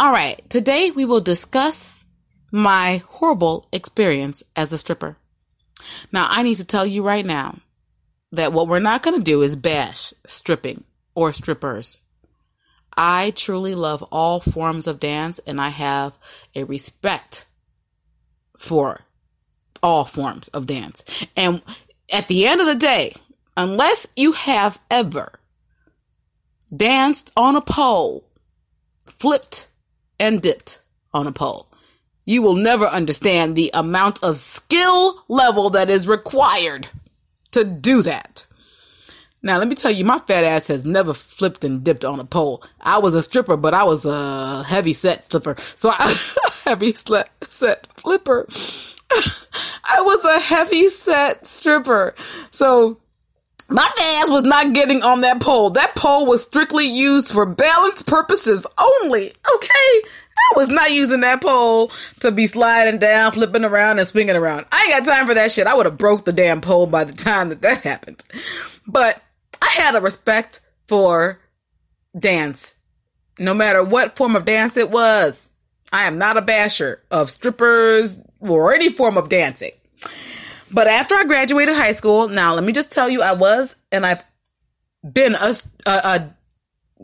All right, today we will discuss my horrible experience as a stripper. Now, I need to tell you right now that what we're not going to do is bash stripping or strippers. I truly love all forms of dance and I have a respect for all forms of dance. And at the end of the day, unless you have ever danced on a pole, flipped and dipped on a pole, you will never understand the amount of skill level that is required to do that. Now, let me tell you, my fat ass has never flipped and dipped on a pole. I was a stripper, but I was a heavy set flipper. So I, heavy set flipper. I was a heavy set stripper. So my ass was not getting on that pole. That pole was strictly used for balance purposes only. Okay. I was not using that pole to be sliding down, flipping around, and swinging around. I ain't got time for that shit. I would have broke the damn pole by the time that that happened. But I had a respect for dance, no matter what form of dance it was. I am not a basher of strippers or any form of dancing. But after I graduated high school, now let me just tell you, I was and I've been a, a, a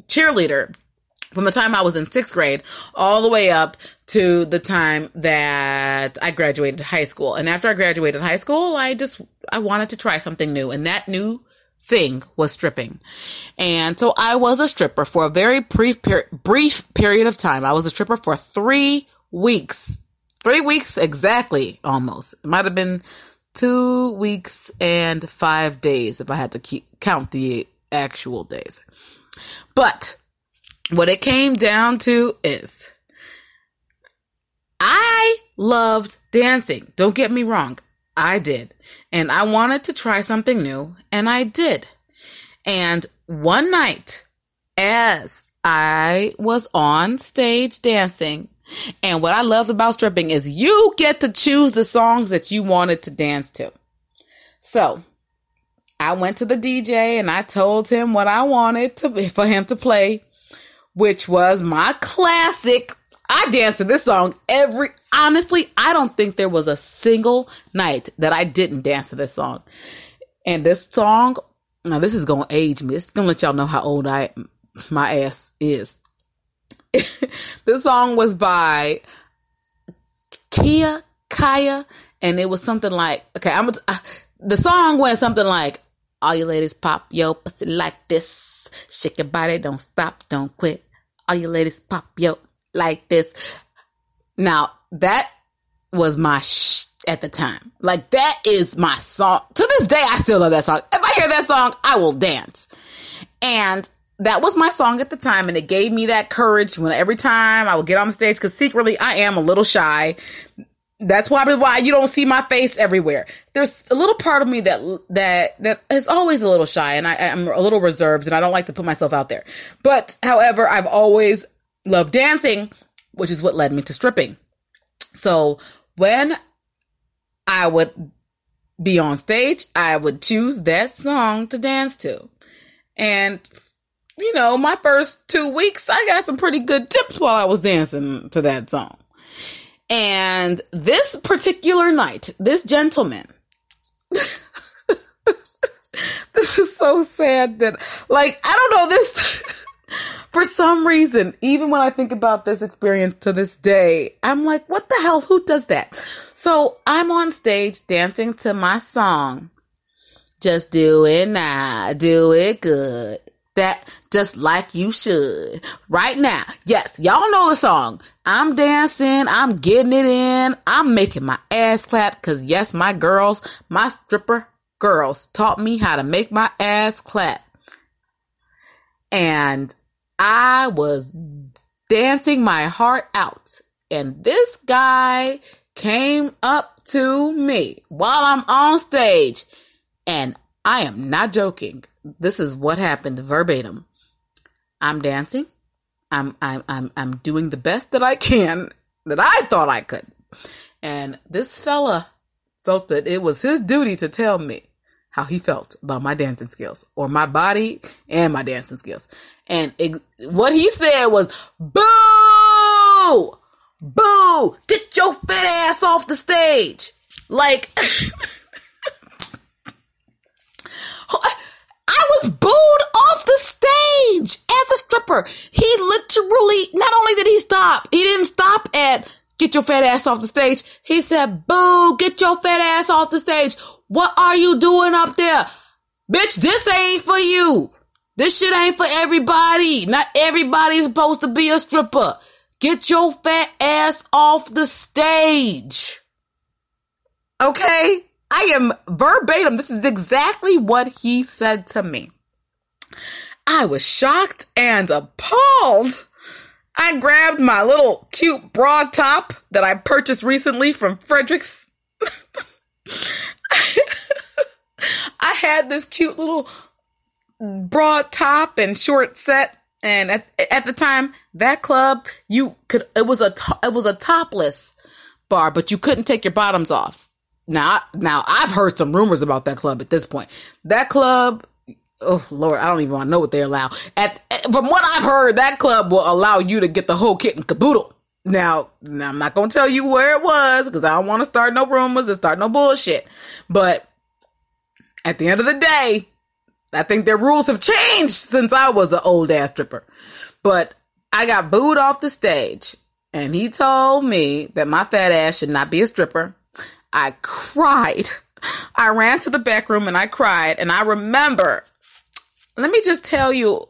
cheerleader from the time I was in sixth grade all the way up to the time that I graduated high school. And after I graduated high school, I just I wanted to try something new, and that new thing was stripping. And so I was a stripper for a very brief brief period of time. I was a stripper for 3 weeks. 3 weeks exactly almost. It might have been 2 weeks and 5 days if I had to keep count the actual days. But what it came down to is I loved dancing. Don't get me wrong. I did. And I wanted to try something new, and I did. And one night, as I was on stage dancing, and what I loved about stripping is you get to choose the songs that you wanted to dance to. So I went to the DJ and I told him what I wanted to for him to play which was my classic. I danced to this song every, honestly, I don't think there was a single night that I didn't dance to this song. And this song, now this is going to age me. It's going to let y'all know how old I, my ass is. this song was by Khia Kaya, and it was something like, okay, I'm, uh, the song went something like, all you ladies pop yo pussy like this Shake your body, don't stop, don't quit. All you ladies pop yo like this. Now that was my sh- at the time. Like that is my song. To this day, I still love that song. If I hear that song, I will dance. And that was my song at the time, and it gave me that courage when every time I would get on the stage because secretly I am a little shy. That's probably why you don't see my face everywhere. There's a little part of me that that that is always a little shy, and I, I'm a little reserved, and I don't like to put myself out there. But however, I've always loved dancing, which is what led me to stripping. So when I would be on stage, I would choose that song to dance to, and you know, my first two weeks, I got some pretty good tips while I was dancing to that song. And this particular night, this gentleman, this is so sad that, like, I don't know, this, for some reason, even when I think about this experience to this day, I'm like, what the hell? Who does that? So I'm on stage dancing to my song. Just do it now. Do it good that just like you should right now. Yes, y'all know the song. I'm dancing, I'm getting it in, I'm making my ass clap because yes, my girls, my stripper girls taught me how to make my ass clap. And I was dancing my heart out. And this guy came up to me while I'm on stage. And I am not joking this is what happened verbatim. I'm dancing. I'm I'm I'm I'm doing the best that I can that I thought I could. And this fella felt that it was his duty to tell me how he felt about my dancing skills or my body and my dancing skills. And it, what he said was, boo! boo, boo, get your fat ass off the stage. Like, I was booed off the stage as a stripper. He literally, not only did he stop, he didn't stop at get your fat ass off the stage. He said, boo, get your fat ass off the stage. What are you doing up there? Bitch, this ain't for you. This shit ain't for everybody. Not everybody's supposed to be a stripper. Get your fat ass off the stage. Okay? I am verbatim. This is exactly what he said to me. I was shocked and appalled. I grabbed my little cute broad top that I purchased recently from Fredericks. I had this cute little broad top and short set and at, at the time that club you could it was a it was a topless bar but you couldn't take your bottoms off now now i've heard some rumors about that club at this point that club oh lord i don't even want to know what they allow at from what i've heard that club will allow you to get the whole kit and caboodle now, now i'm not to tell you where it was because i don't want to start no rumors and start no bullshit but at the end of the day I think their rules have changed since I was an old ass stripper. But I got booed off the stage and he told me that my fat ass should not be a stripper. I cried. I ran to the back room and I cried. And I remember, let me just tell you,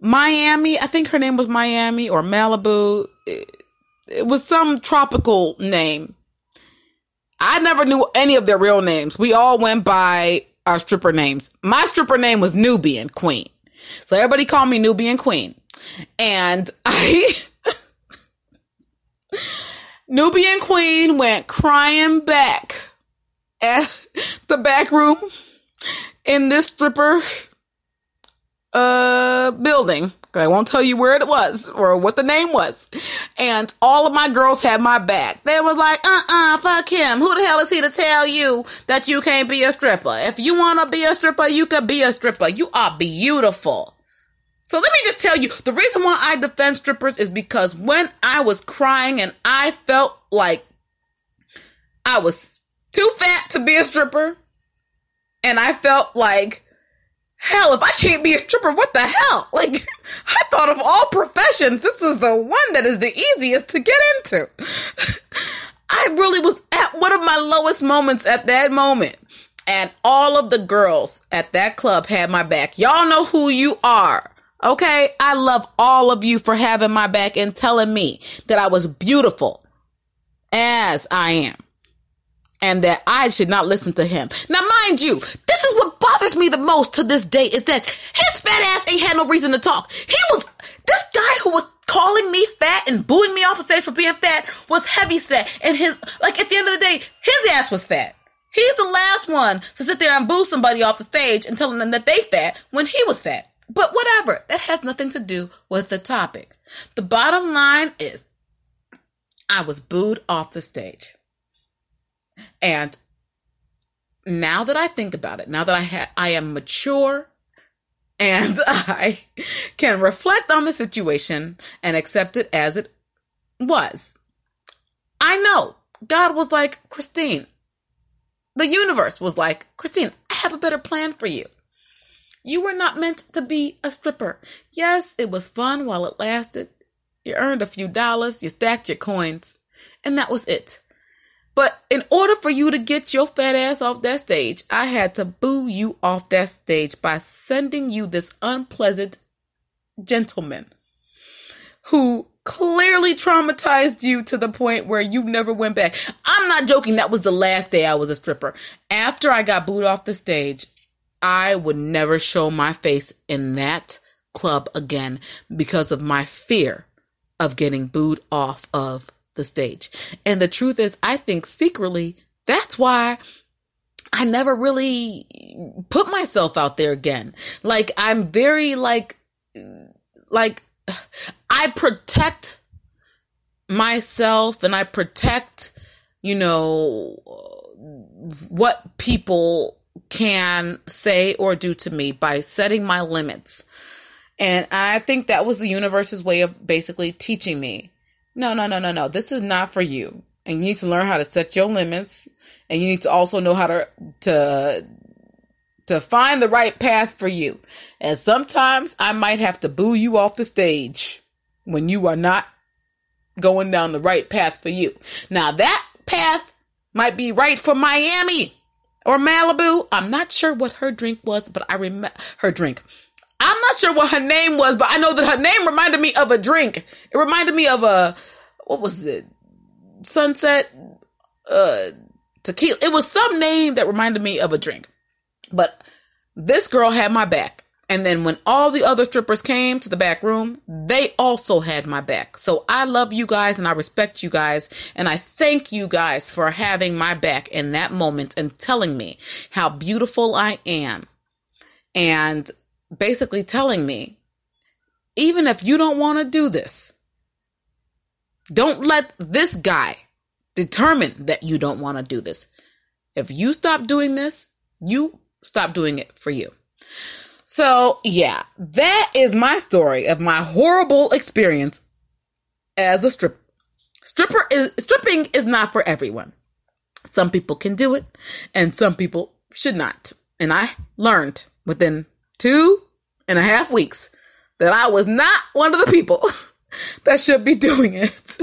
Miami, I think her name was Miami or Malibu. It, it was some tropical name. I never knew any of their real names. We all went by our stripper names. My stripper name was Nubian Queen. So everybody called me Nubian Queen. And I Nubian Queen went crying back at the back room in this stripper uh building I won't tell you where it was or what the name was. And all of my girls had my back. They was like, uh-uh, fuck him. Who the hell is he to tell you that you can't be a stripper? If you want to be a stripper, you can be a stripper. You are beautiful. So let me just tell you, the reason why I defend strippers is because when I was crying and I felt like I was too fat to be a stripper, and I felt like hell, if I can't be a stripper, what the hell? Like, I thought of all professions, this is the one that is the easiest to get into. I really was at one of my lowest moments at that moment. And all of the girls at that club had my back. Y'all know who you are. Okay. I love all of you for having my back and telling me that I was beautiful as I am and that I should not listen to him. Now, mind you, this is what bothers me the most to this day is that his fat ass ain't had no reason to talk. He was, this guy who was calling me fat and booing me off the stage for being fat was heavy set. And his, like at the end of the day, his ass was fat. He's the last one to sit there and boo somebody off the stage and telling them that they fat when he was fat. But whatever, that has nothing to do with the topic. The bottom line is, I was booed off the stage. And now that I think about it, now that I ha- I am mature and I can reflect on the situation and accept it as it was. I know God was like, Christine, the universe was like, Christine, I have a better plan for you. You were not meant to be a stripper. Yes, it was fun while it lasted. You earned a few dollars, you stacked your coins, and that was it. But in order for you to get your fat ass off that stage, I had to boo you off that stage by sending you this unpleasant gentleman who clearly traumatized you to the point where you never went back. I'm not joking. That was the last day I was a stripper. After I got booed off the stage, I would never show my face in that club again because of my fear of getting booed off of the stage. And the truth is, I think secretly that's why I never really put myself out there again. Like I'm very like like I protect myself and I protect, you know, what people can say or do to me by setting my limits. And I think that was the universe's way of basically teaching me No, no, no, no, no. This is not for you. And you need to learn how to set your limits. And you need to also know how to to to find the right path for you. And sometimes I might have to boo you off the stage when you are not going down the right path for you. Now that path might be right for Miami or Malibu. I'm not sure what her drink was, but I remember her drink. I'm not sure what her name was, but I know that her name reminded me of a drink. It reminded me of a what was it? Sunset uh tequila. It was some name that reminded me of a drink. But this girl had my back. And then when all the other strippers came to the back room, they also had my back. So I love you guys and I respect you guys. And I thank you guys for having my back in that moment and telling me how beautiful I am. And basically telling me, even if you don't want to do this, don't let this guy determine that you don't want to do this. If you stop doing this, you stop doing it for you. So, yeah, that is my story of my horrible experience as a stripper. Stripper is stripping is not for everyone. Some people can do it and some people should not. And I learned within two and a half weeks that I was not one of the people that should be doing it.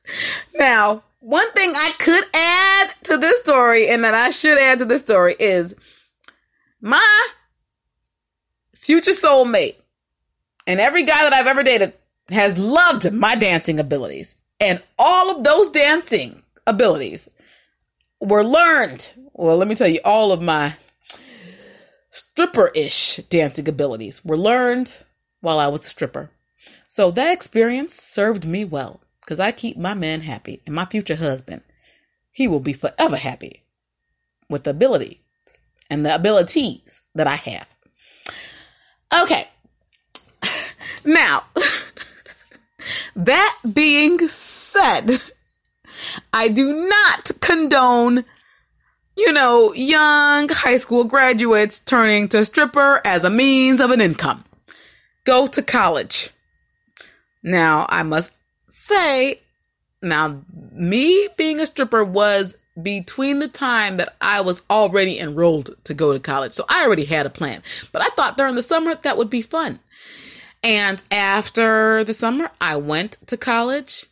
now, one thing I could add to this story and that I should add to this story is my future soulmate and every guy that I've ever dated has loved my dancing abilities. And all of those dancing abilities were learned. Well, let me tell you, all of my stripper ish dancing abilities were learned while I was a stripper. So that experience served me well because I keep my man happy and my future husband. He will be forever happy with the ability and the abilities that I have. Okay. Now, that being said, I do not condone, you know, young high school graduates turning to stripper as a means of an income. Go to college. Now, I must say, now, me being a stripper was between the time that I was already enrolled to go to college. So I already had a plan. But I thought during the summer that would be fun. And after the summer, I went to college.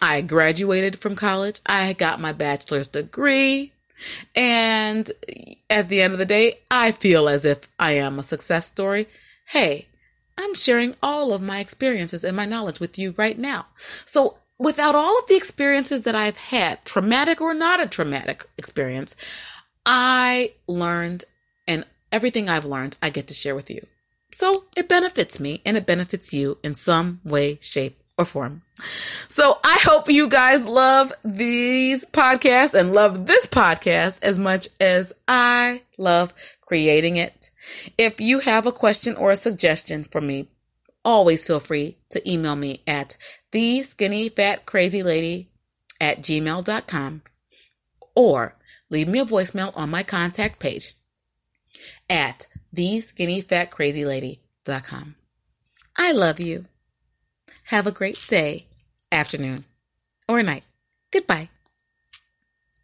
I graduated from college. I got my bachelor's degree. And at the end of the day, I feel as if I am a success story. Hey, I'm sharing all of my experiences and my knowledge with you right now. So without all of the experiences that I've had, traumatic or not a traumatic experience, I learned and everything I've learned, I get to share with you. So it benefits me and it benefits you in some way, shape, or form. So I hope you guys love these podcasts and love this podcast as much as I love creating it. If you have a question or a suggestion for me, always feel free to email me at the skinny fat crazy lady at gmail.com or leave me a voicemail on my contact page at the skinny fat crazy lady.com. I love you. Have a great day, afternoon, or night. Goodbye.